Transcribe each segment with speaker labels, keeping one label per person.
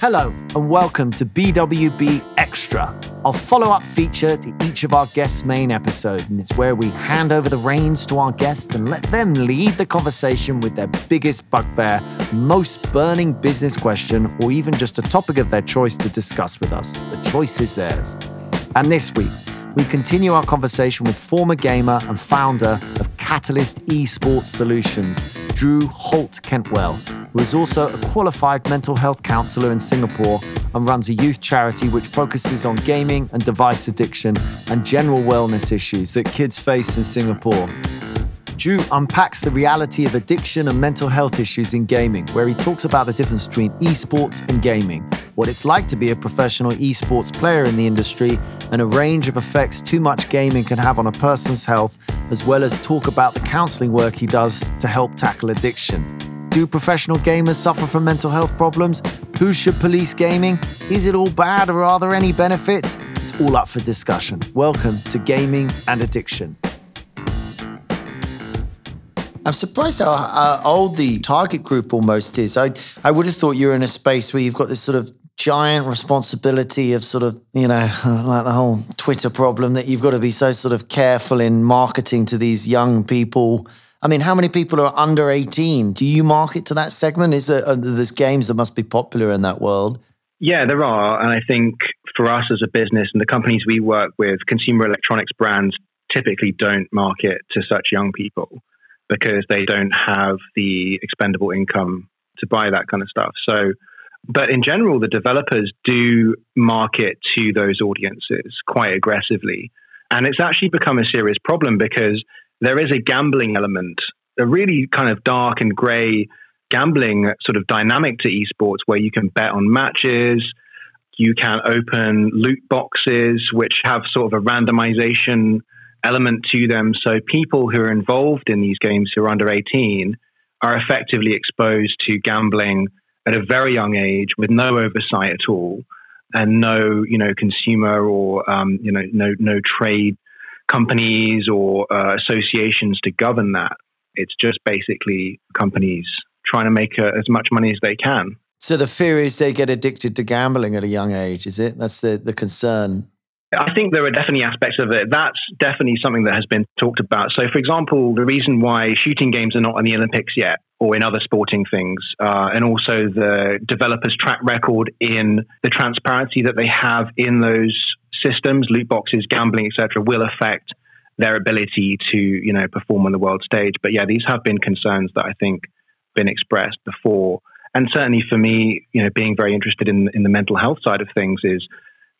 Speaker 1: Hello, and welcome to BWB Extra, our follow up feature to each of our guests' main episode. And it's where we hand over the reins to our guests and let them lead the conversation with their biggest bugbear, most burning business question, or even just a topic of their choice to discuss with us. The choice is theirs. And this week, we continue our conversation with former gamer and founder of Catalyst Esports Solutions, Drew Holt Kentwell, who is also a qualified mental health counselor in Singapore and runs a youth charity which focuses on gaming and device addiction and general wellness issues that kids face in Singapore. Drew unpacks the reality of addiction and mental health issues in gaming, where he talks about the difference between esports and gaming, what it's like to be a professional esports player in the industry, and a range of effects too much gaming can have on a person's health, as well as talk about the counseling work he does to help tackle addiction. Do professional gamers suffer from mental health problems? Who should police gaming? Is it all bad or are there any benefits? It's all up for discussion. Welcome to Gaming and Addiction. I'm surprised how, how, old the target group almost is. I I would have thought you're in a space where you've got this sort of giant responsibility of sort of you know like the whole Twitter problem that you've got to be so sort of careful in marketing to these young people. I mean, how many people are under 18? Do you market to that segment? Is there, are there's games that must be popular in that world?
Speaker 2: Yeah, there are, and I think for us as a business and the companies we work with, consumer electronics brands typically don't market to such young people because they don't have the expendable income to buy that kind of stuff. So, but in general, the developers do market to those audiences quite aggressively. And it's actually become a serious problem because there is a gambling element, a really kind of dark and gray gambling sort of dynamic to esports where you can bet on matches. You can open loot boxes, which have sort of a randomization element to them. So people who are involved in these games who are under 18 are effectively exposed to gambling at a very young age with no oversight at all and no, you know, consumer or, um, you know, no, no trade companies or uh, associations to govern that. It's just basically companies trying to make uh, as much money as they can.
Speaker 1: So the fear is they get addicted to gambling at a young age, is it? That's the, the concern.
Speaker 2: I think there are definitely aspects of it. That's definitely something that has been talked about. So, for example, the reason why shooting games are not in the Olympics yet or in other sporting things, uh, and also the developers' track record in the transparency that they have in those systems, loot boxes, gambling, etc., will affect their ability to, you know, perform on the world stage. But yeah, these have been concerns that I think been expressed before. And certainly for me, you know, being very interested in in the mental health side of things is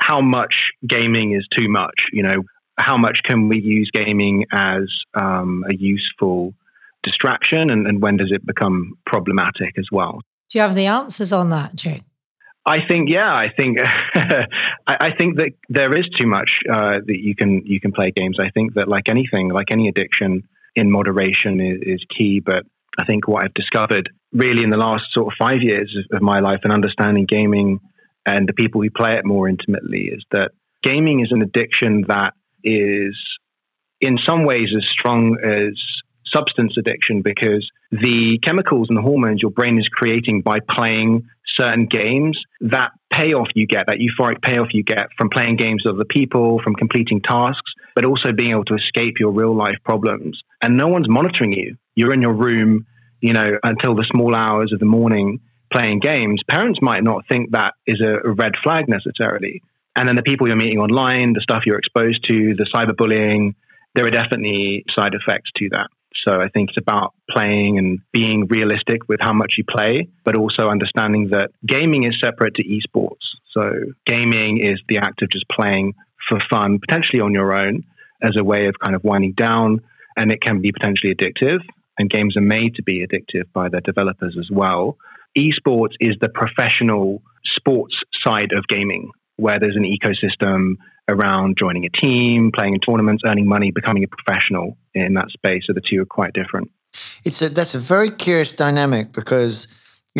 Speaker 2: how much gaming is too much. You know, how much can we use gaming as um, a useful distraction, and, and, when does it become problematic as well?
Speaker 3: Do you have the answers on that, Drew?
Speaker 2: I think, yeah, I think, I, I, think that there is too much uh, that you can you can play games. I think that, like anything, like any addiction, in moderation is, is key. But I think what I've discovered really in the last sort of five years of, of my life and understanding gaming and the people who play it more intimately is that gaming is an addiction that is in some ways as strong as substance addiction because the chemicals and the hormones your brain is creating by playing certain games, that payoff you get, that euphoric payoff you get from playing games with other people, from completing tasks, but also being able to escape your real life problems. And no one's monitoring you. You're in your room, you know, until the small hours of the morning playing games, parents might not think that is a, red flag necessarily. And then the people you're meeting online, the stuff you're exposed to, the cyberbullying, there are definitely side effects to that. So I think it's about playing and being realistic with how much you play, but also understanding that gaming is separate to esports. So gaming is the act of just playing for fun, potentially on your own, as a way of kind of winding down, and it can be potentially addictive. And games are made to be addictive by their developers as well esports is the professional sports side of gaming, where there's an ecosystem around joining a team, playing in tournaments, earning money, becoming a professional in that space. So the two are quite different.
Speaker 1: It's a, that's a very curious dynamic because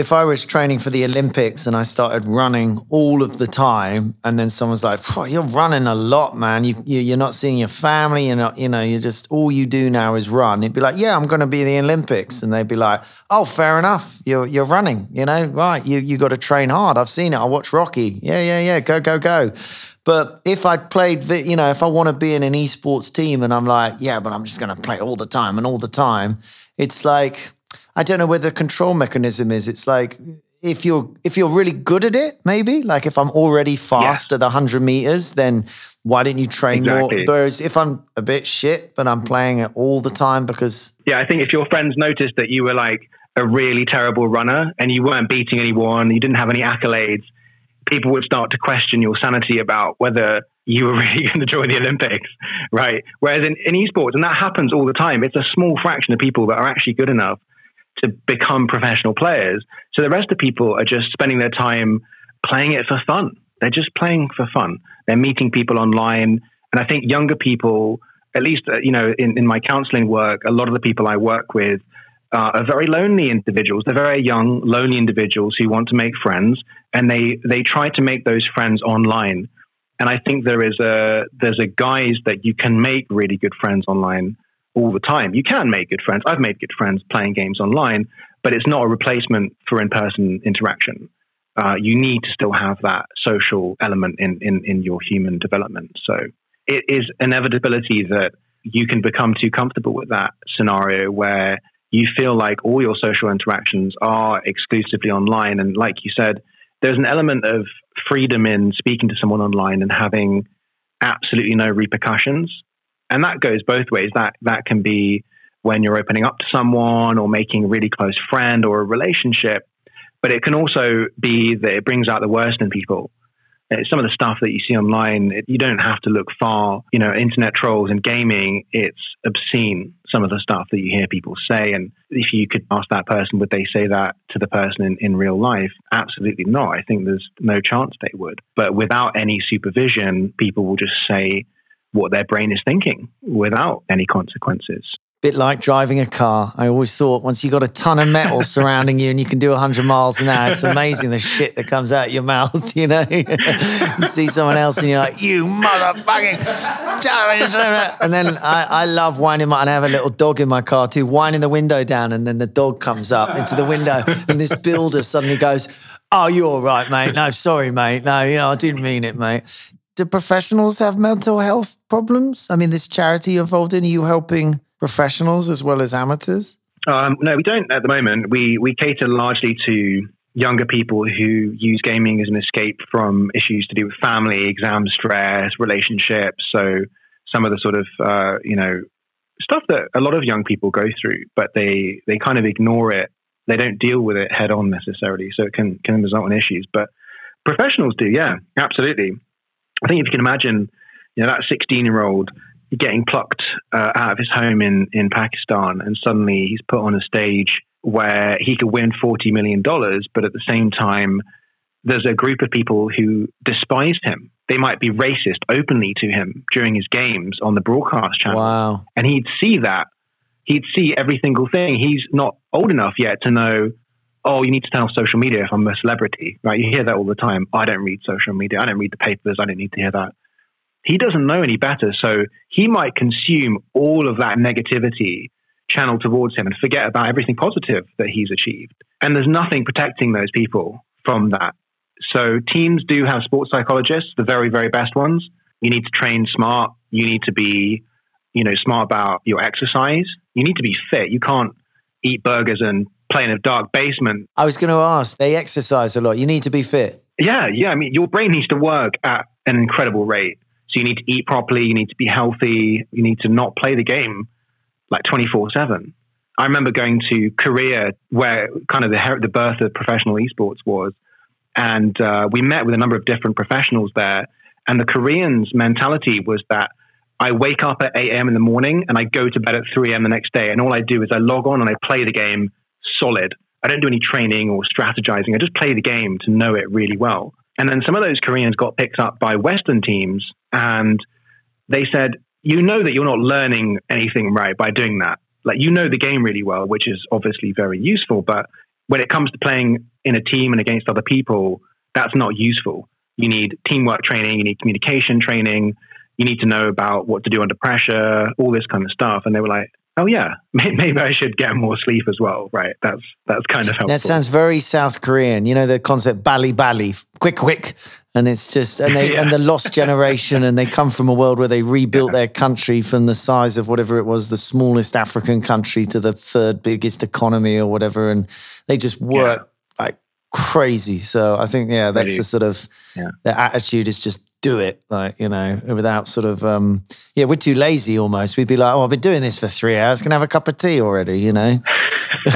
Speaker 1: if I was training for the Olympics and I started running all of the time, and then someone's like, "You're running a lot, man. You, you, are not seeing your family. You're not, you know, you're just all you do now is run." It'd be like, "Yeah, I'm going to be the Olympics," and they'd be like, "Oh, fair enough. You're you're running. You know, right? You you got to train hard. I've seen it. I watch Rocky. Yeah, yeah, yeah. Go, go, go." But if I played, you know, if I want to be in an esports team and I'm like, yeah, but I'm just going to play all the time and all the time, it's like I don't know where the control mechanism is. It's like if you're if you're really good at it, maybe like if I'm already fast yeah. at the hundred meters, then why didn't you train exactly. more? Whereas if I'm a bit shit, but I'm playing it all the time because
Speaker 2: yeah, I think if your friends noticed that you were like a really terrible runner and you weren't beating anyone, you didn't have any accolades, people would start to question your sanity about whether you were really going to join the Olympics, right? Whereas in, in esports, and that happens all the time, it's a small fraction of people that are actually good enough to become professional players. So the rest of people are just spending their time playing it for fun. They're just playing for fun. They're meeting people online. And I think younger people, at least, uh, you know, in, in my counseling work, a lot of the people I work with uh, are very lonely individuals. They're very young, lonely individuals who want to make friends, and they they try to make those friends online. And I think there is a there's a guise that you can make really good friends online all the time. You can make good friends. I've made good friends playing games online, but it's not a replacement for in person interaction. Uh, you need to still have that social element in, in, in your human development. So it is inevitability that you can become too comfortable with that scenario where you feel like all your social interactions are exclusively online. And like you said, there's an element of freedom in speaking to someone online and having absolutely no repercussions and that goes both ways. That that can be when you're opening up to someone or making a really close friend or a relationship, but it can also be that it brings out the worst in people. Uh, some of the stuff that you see online, it, you don't have to look far. You know, internet trolls and gaming, it's obscene. Some of the stuff that you hear people say, and if you could ask that person, would they say that to the person in, in real life? Absolutely not. I think there's no chance they would. But without any supervision, people will just say what their brain is thinking without any consequences.
Speaker 1: Bit like driving a car. I always thought once you got a ton of metal surrounding you and you can do 100 miles an hour, it's amazing the shit that comes out your mouth, you know? you see someone else and you're like, you motherfucking. and then I, I love winding my, and I have a little dog in my car too, winding the window down. And then the dog comes up into the window and this builder suddenly goes, Oh, you're all right, mate. No, sorry, mate. No, you know, I didn't mean it, mate do professionals have mental health problems? I mean, this charity involved in, you helping professionals as well as amateurs?
Speaker 2: Um, no, we don't at the moment. We, we cater largely to younger people who use gaming as an escape from issues to do with family, exam stress, relationships. So some of the sort of, uh, you know, stuff that a lot of young people go through, but they, they kind of ignore it. They don't deal with it head on necessarily. So it can, can result in issues. But professionals do, yeah, absolutely. I think if you can imagine, you know, that 16 year old getting plucked uh, out of his home in, in Pakistan, and suddenly he's put on a stage where he could win $40 million, but at the same time, there's a group of people who despise him. They might be racist openly to him during his games on the broadcast channel.
Speaker 1: Wow.
Speaker 2: And he'd see that. He'd see every single thing. He's not old enough yet to know oh, you need to turn off social media if I'm a celebrity, right? You hear that all the time. I don't read social media. I don't read the papers. I don't need to hear that. He doesn't know any better. So he might consume all of that negativity channeled towards him and forget about everything positive that he's achieved. And there's nothing protecting those people from that. So teams do have sports psychologists, the very, very best ones. You need to train smart. You need to be, you know, smart about your exercise. You need to be fit. You can't eat burgers and play in a dark basement.
Speaker 1: I was going to ask, they exercise a lot. You need to be fit.
Speaker 2: Yeah, yeah. I mean, your brain needs to work at an incredible rate. So you need to eat properly, you need to be healthy, you need to not play the game like 24 7. I remember going to Korea, where kind of the, the birth of professional esports was. And uh, we met with a number of different professionals there. And the Koreans' mentality was that I wake up at 8 a.m. in the morning and I go to bed at 3 a.m. the next day. And all I do is I log on and I play the game solid. I don't do any training or strategizing. I just play the game to know it really well. And then some of those Koreans got picked up by Western teams and they said, you know that you're not learning anything right by doing that. Like, you know the game really well, which is obviously very useful, but when it comes to playing in a team and against other people, that's not useful. You need teamwork training, you need communication training, you need to know about what to do under pressure, all this kind of stuff. And they were like, oh yeah, maybe I should get more sleep as well. Right. That's that's kind of helpful.
Speaker 1: That sounds very South Korean. You know the concept bali bali, quick quick, and it's just and they yeah. and the lost generation, and they come from a world where they rebuilt yeah. their country from the size of whatever it was, the smallest African country to the third biggest economy or whatever, and they just work yeah. like crazy. So I think yeah, that's the sort of the attitude is just do it like you know without sort of um yeah we're too lazy almost. We'd be like oh i've been doing this for three hours. Can I have a cup of tea already? You know?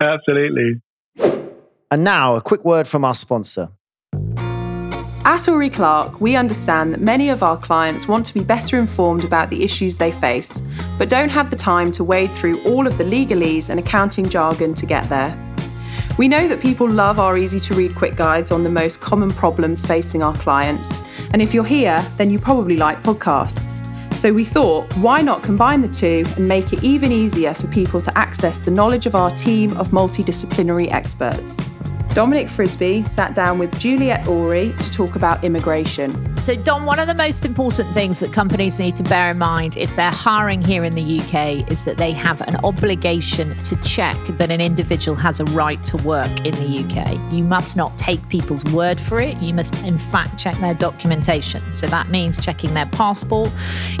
Speaker 2: Absolutely.
Speaker 1: And now a quick word from our sponsor.
Speaker 4: At Oury Clark, we understand that many of our clients want to be better informed about the issues they face, but don't have the time to wade through all of the legalese and accounting jargon to get there. We know that people love our easy to read quick guides on the most common problems facing our clients. And if you're here, then you probably like podcasts. So we thought, why not combine the two and make it even easier for people to access the knowledge of our team of multidisciplinary experts? Dominic Frisby sat down with Juliet Oury to talk about immigration.
Speaker 3: So, Don, one of the most important things that companies need to bear in mind if they're hiring here in the UK is that they have an obligation to check that an individual has a right to work in the UK. You must not take people's word for it. You must, in fact, check their documentation. So, that means checking their passport.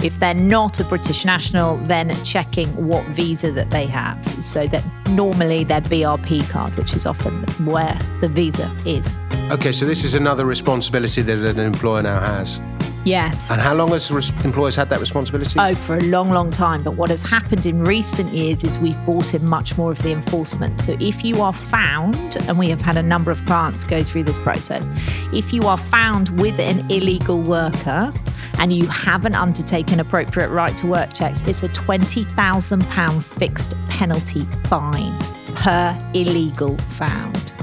Speaker 3: If they're not a British national, then checking what visa that they have. So, that normally their BRP card, which is often where the visa is.
Speaker 5: Okay, so this is another responsibility that an employer now has.
Speaker 3: Yes.
Speaker 5: And how long has res- employers had that responsibility?
Speaker 3: Oh, for a long, long time. But what has happened in recent years is we've brought in much more of the enforcement. So if you are found, and we have had a number of clients go through this process, if you are found with an illegal worker and you haven't undertaken appropriate right to work checks, it's a £20,000 fixed penalty fine per illegal found.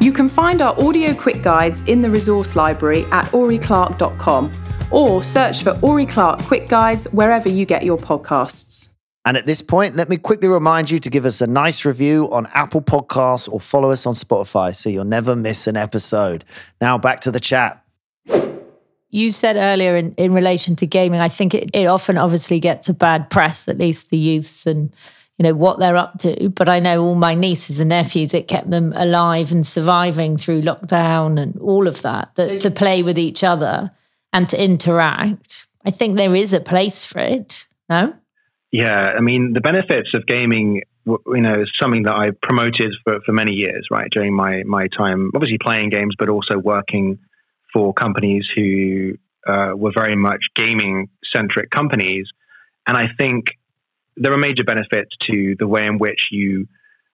Speaker 4: You can find our audio quick guides in the resource library at ouryclark.com or search for Oury Clark Quick Guides wherever you get your podcasts.
Speaker 1: And at this point, let me quickly remind you to give us a nice review on Apple Podcasts or follow us on Spotify so you'll never miss an episode. Now back to the chat.
Speaker 3: You said earlier in, in relation to gaming, I think it, it often obviously gets a bad press, at least the youths and you know what they're up to. But i know all my nieces and nephews it kept them alive and surviving through lockdown and all of that that to play with each other and to interact. I think there is a place for it no?
Speaker 2: Yeah i mean the benefits of gaming you know is something that i promoted for, for many years right during my my time obviously playing games but also working for companies who uh, were very much gaming centric companies. And i think there are major benefits to the way in which you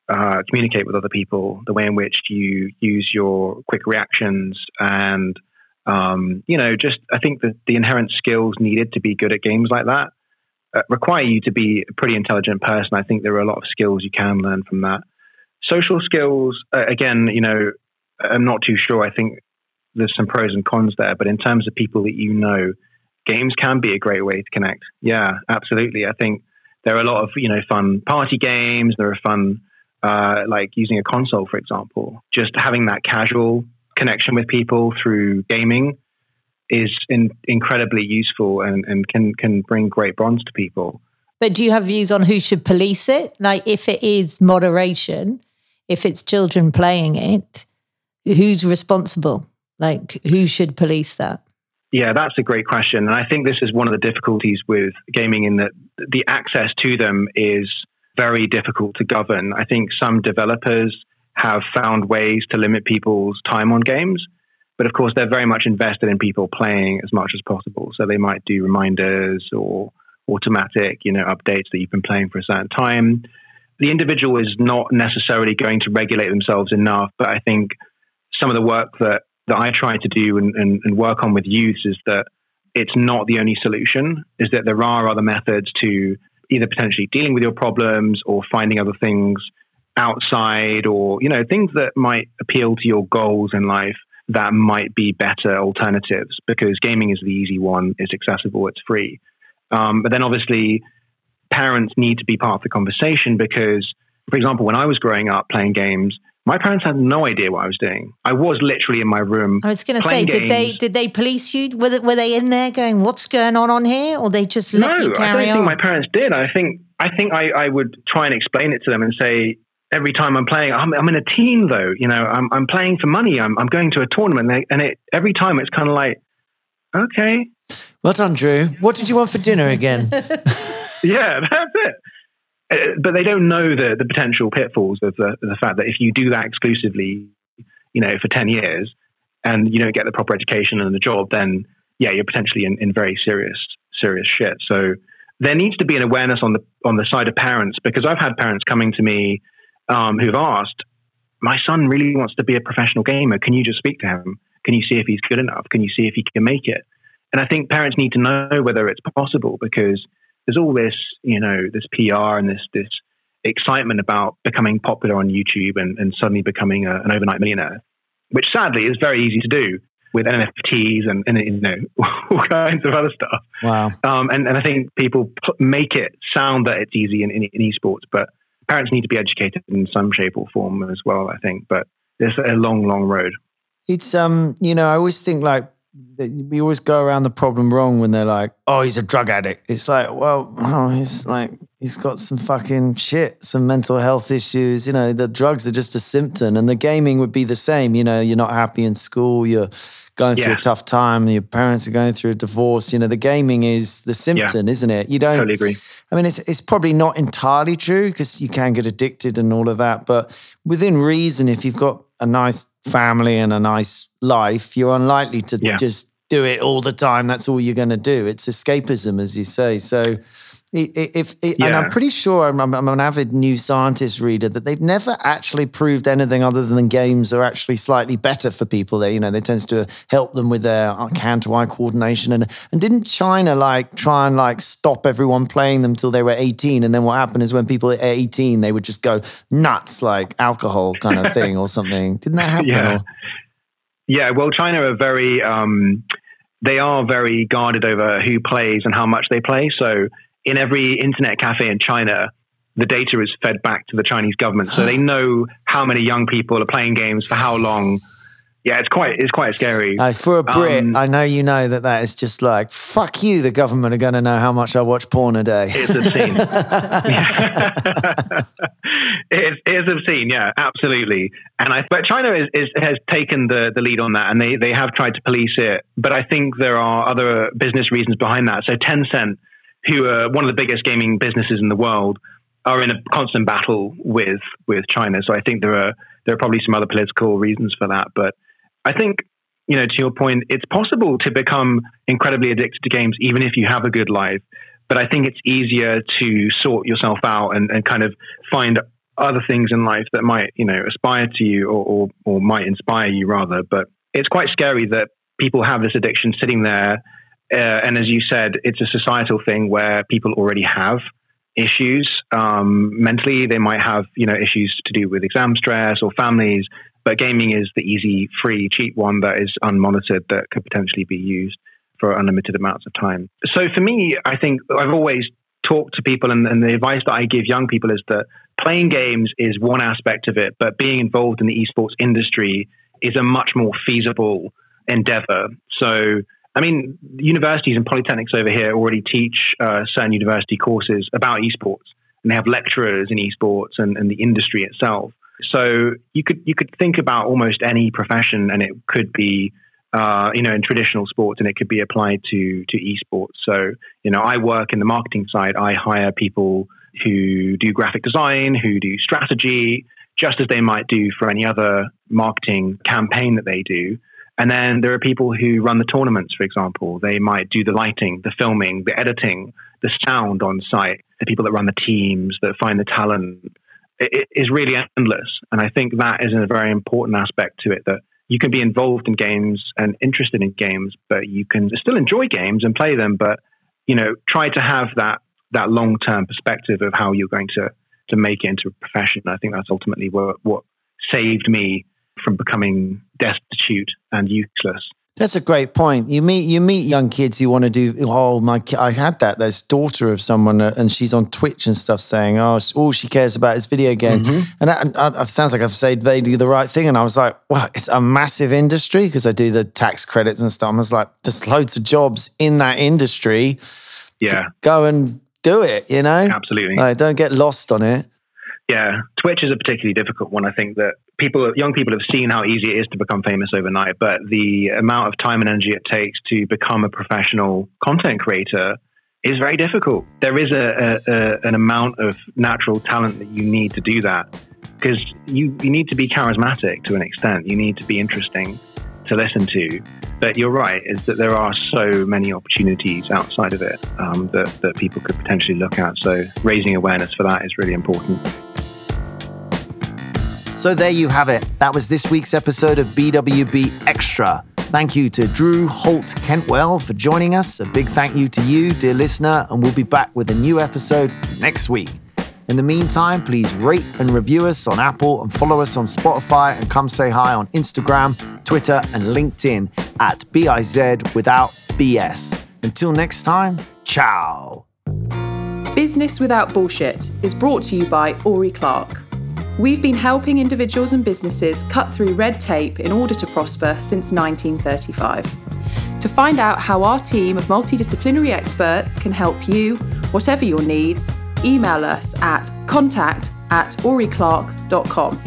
Speaker 2: uh, communicate with other people, the way in which you use your quick reactions, and um, you know, just I think that the inherent skills needed to be good at games like that uh, require you to be a pretty intelligent person. I think there are a lot of skills you can learn from that. Social skills, uh, again, you know, I'm not too sure. I think there's some pros and cons there, but in terms of people that you know, games can be a great way to connect. Yeah, absolutely. I think there are a lot of you know fun party games. There are fun uh, like using a console, for example. Just having that casual connection with people through gaming is in, incredibly useful and, and can can bring great bonds to people.
Speaker 3: But do you have views on who should police it? Like if it is moderation, if it's children playing it, who's responsible? Like who should police that?
Speaker 2: Yeah, that's a great question. And I think this is one of the difficulties with gaming in that the access to them is very difficult to govern. I think some developers have found ways to limit people's time on games, but of course, they're very much invested in people playing as much as possible. So they might do reminders or automatic, you know, updates that you've been playing for a certain time. The individual is not necessarily going to regulate themselves enough, but I think some of the work that that I try to do and, and, and work on with youths is that it's not the only solution, is that there are other methods to either potentially dealing with your problems or finding other things outside or, you know, things that might appeal to your goals in life that might be better alternatives because gaming is the easy one, it's accessible, it's free. Um, but then obviously, parents need to be part of the conversation because For example, when I was growing up playing games, my parents had no idea what I was doing. I was literally in my room.
Speaker 3: I was going to say, did they did they police you? Were they, were they in there going, "What's going on on here?" Or they just let
Speaker 2: no,
Speaker 3: you carry
Speaker 2: I don't
Speaker 3: on?
Speaker 2: think my parents did. I think I think I, I would try and explain it to them and say every time I'm playing, I'm, I'm in a team though. You know, I'm I'm playing for money. I'm I'm going to a tournament, and, they, and it every time it's kind of like, okay,
Speaker 1: Well done, Drew. What did you want for dinner again?
Speaker 2: yeah, that's it. Uh, but they don't know the the potential pitfalls of the the fact that if you do that exclusively, you know, for ten years, and you don't get the proper education and the job, then yeah, you're potentially in, in very serious serious shit. So there needs to be an awareness on the on the side of parents because I've had parents coming to me um, who've asked, "My son really wants to be a professional gamer. Can you just speak to him? Can you see if he's good enough? Can you see if he can make it?" And I think parents need to know whether it's possible because there's all this, you know, this PR and this this excitement about becoming popular on YouTube and, and suddenly becoming a, an overnight millionaire, which sadly is very easy to do with NFTs and, and you know all kinds of other stuff.
Speaker 1: Wow.
Speaker 2: Um, and, and I think people make it sound that it's easy in, in, in esports, but parents need to be educated in some shape or form as well. I think, but it's a long, long road.
Speaker 1: It's um, you know, I always think like we always go around the problem wrong when they're like, "Oh, he's a drug addict." It's like, well, oh, he's like he's got some fucking shit, some mental health issues. You know, the drugs are just a symptom, and the gaming would be the same. You know, you're not happy in school, you're going through
Speaker 2: Yeah.
Speaker 1: a tough time, your parents are going through a divorce. You know, the gaming is the symptom, isn't it? You don't.
Speaker 2: Totally agree.
Speaker 1: I mean, it's it's probably not entirely true because you can get addicted and all of that, but within reason, if you've got a nice family and a nice life, you're unlikely to
Speaker 2: Yeah.
Speaker 1: just do it all the time. That's all you're going to do. It's escapism, as you say. So. If, i and I'm pretty sure I'm, I'm an avid new scientist reader that they've never actually proved anything other than games are actually slightly better for people. They, you know, they tends to help them with their hand to eye coordination. And and didn't China like try and like stop everyone playing them till they were 18? And then what happened is when people are 18, they would just go nuts, like alcohol kind of thing or something. Didn't that happen?
Speaker 2: Yeah.
Speaker 1: Or-
Speaker 2: Yeah, well, China are very, um, they are very guarded over who plays and how much they play. So in every internet cafe in China, the data is fed back to the Chinese government, so they know how many young people are playing games for how long. Yeah, it's quite, it's quite scary.
Speaker 1: Uh, for a Brit,
Speaker 2: Um,
Speaker 1: I know you know that that is just like, fuck you, the government are going to know how much I watch porn a day.
Speaker 2: It's obscene. it, is, it is obscene, yeah, absolutely. And I, but China is, is, has taken the, the lead on that, and they, they have tried to police it. But I think there are other business reasons behind that. So Tencent, who are one of the biggest gaming businesses in the world, are in a constant battle with with China. So I think there are there are probably some other political reasons for that. But I think you know to your point, it's possible to become incredibly addicted to games even if you have a good life. But I think it's easier to sort yourself out and, and kind of find other things in life that might you know aspire to you or, or or might inspire you rather. But it's quite scary that people have this addiction sitting there. Uh, and as you said, it's a societal thing where people already have issues um, mentally. They might have you know issues to do with exam stress or families, but gaming is the easy, free, cheap one that is unmonitored that could potentially be used for unlimited amounts of time. So for me, I think I've always talked to people, and, and the advice that I give young people is that playing games is one aspect of it, but being involved in the esports industry is a much more feasible endeavor. So I mean, universities and polytechnics over here already teach uh, certain university courses about esports, and they have lecturers in esports and, and the industry itself. So you could you could think about almost any profession, and it could be uh, you know in traditional sports, and it could be applied to to esports. So you know, I work in the marketing side. I hire people who do graphic design, who do strategy, just as they might do for any other marketing campaign that they do. And then there are people who run the tournaments, for example. They might do the lighting, the filming, the editing, the sound on site, the people that run the teams, that find the talent. It, is really endless. And I think that is a very important aspect to it that you can be involved in games and interested in games, but you can still enjoy games and play them, but you know, try to have that that long term perspective of how you're going to to make it into a profession. I think that's ultimately what what saved me from becoming destitute and useless.
Speaker 1: That's a great point. You meet you meet young kids who want to do. Oh my! I had that. There's daughter of someone, uh, and she's on Twitch and stuff, saying, "Oh, all she cares about is video games." Mm-hmm. And that, that, sounds like I've said vaguely the right thing. And I was like, "Wow, it's a massive industry because I do the tax credits and stuff." I was like, "There's loads of jobs in that industry."
Speaker 2: Yeah,
Speaker 1: go and do it. You know,
Speaker 2: absolutely.
Speaker 1: Like, don't get lost on it.
Speaker 2: Yeah, Twitch is a particularly difficult one. I think that people, young people, have seen how easy it is to become famous overnight, but the amount of time and energy it takes to become a professional content creator is very difficult. There is a, a, a an amount of natural talent that you need to do that because you, you need to be charismatic to an extent. You need to be interesting to listen to. But you're right, is that there are so many opportunities outside of it um, that, that people could potentially look at. So raising awareness for that is really important.
Speaker 1: So there you have it. That was this week's episode of BWB Extra. Thank you to Drew Holt Kentwell for joining us. A big thank you to you, dear listener, and we'll be back with a new episode next week. In the meantime, please rate and review us on Apple and follow us on Spotify and come say hi on Instagram, Twitter, and LinkedIn at BIZ without BS. Until next time, ciao.
Speaker 4: Business Without Bullshit is brought to you by Oury Clark. We've been helping individuals and businesses cut through red tape in order to prosper since 1935. To find out how our team of multidisciplinary experts can help you, whatever your needs, email us at contact at ouryclark.com.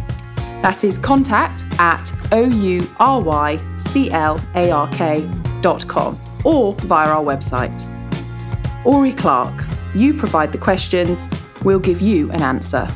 Speaker 4: That is contact at O-U-R-Y-C-L-A-R-K.com or via our website. Oury Clark, you provide the questions, we'll give you an answer.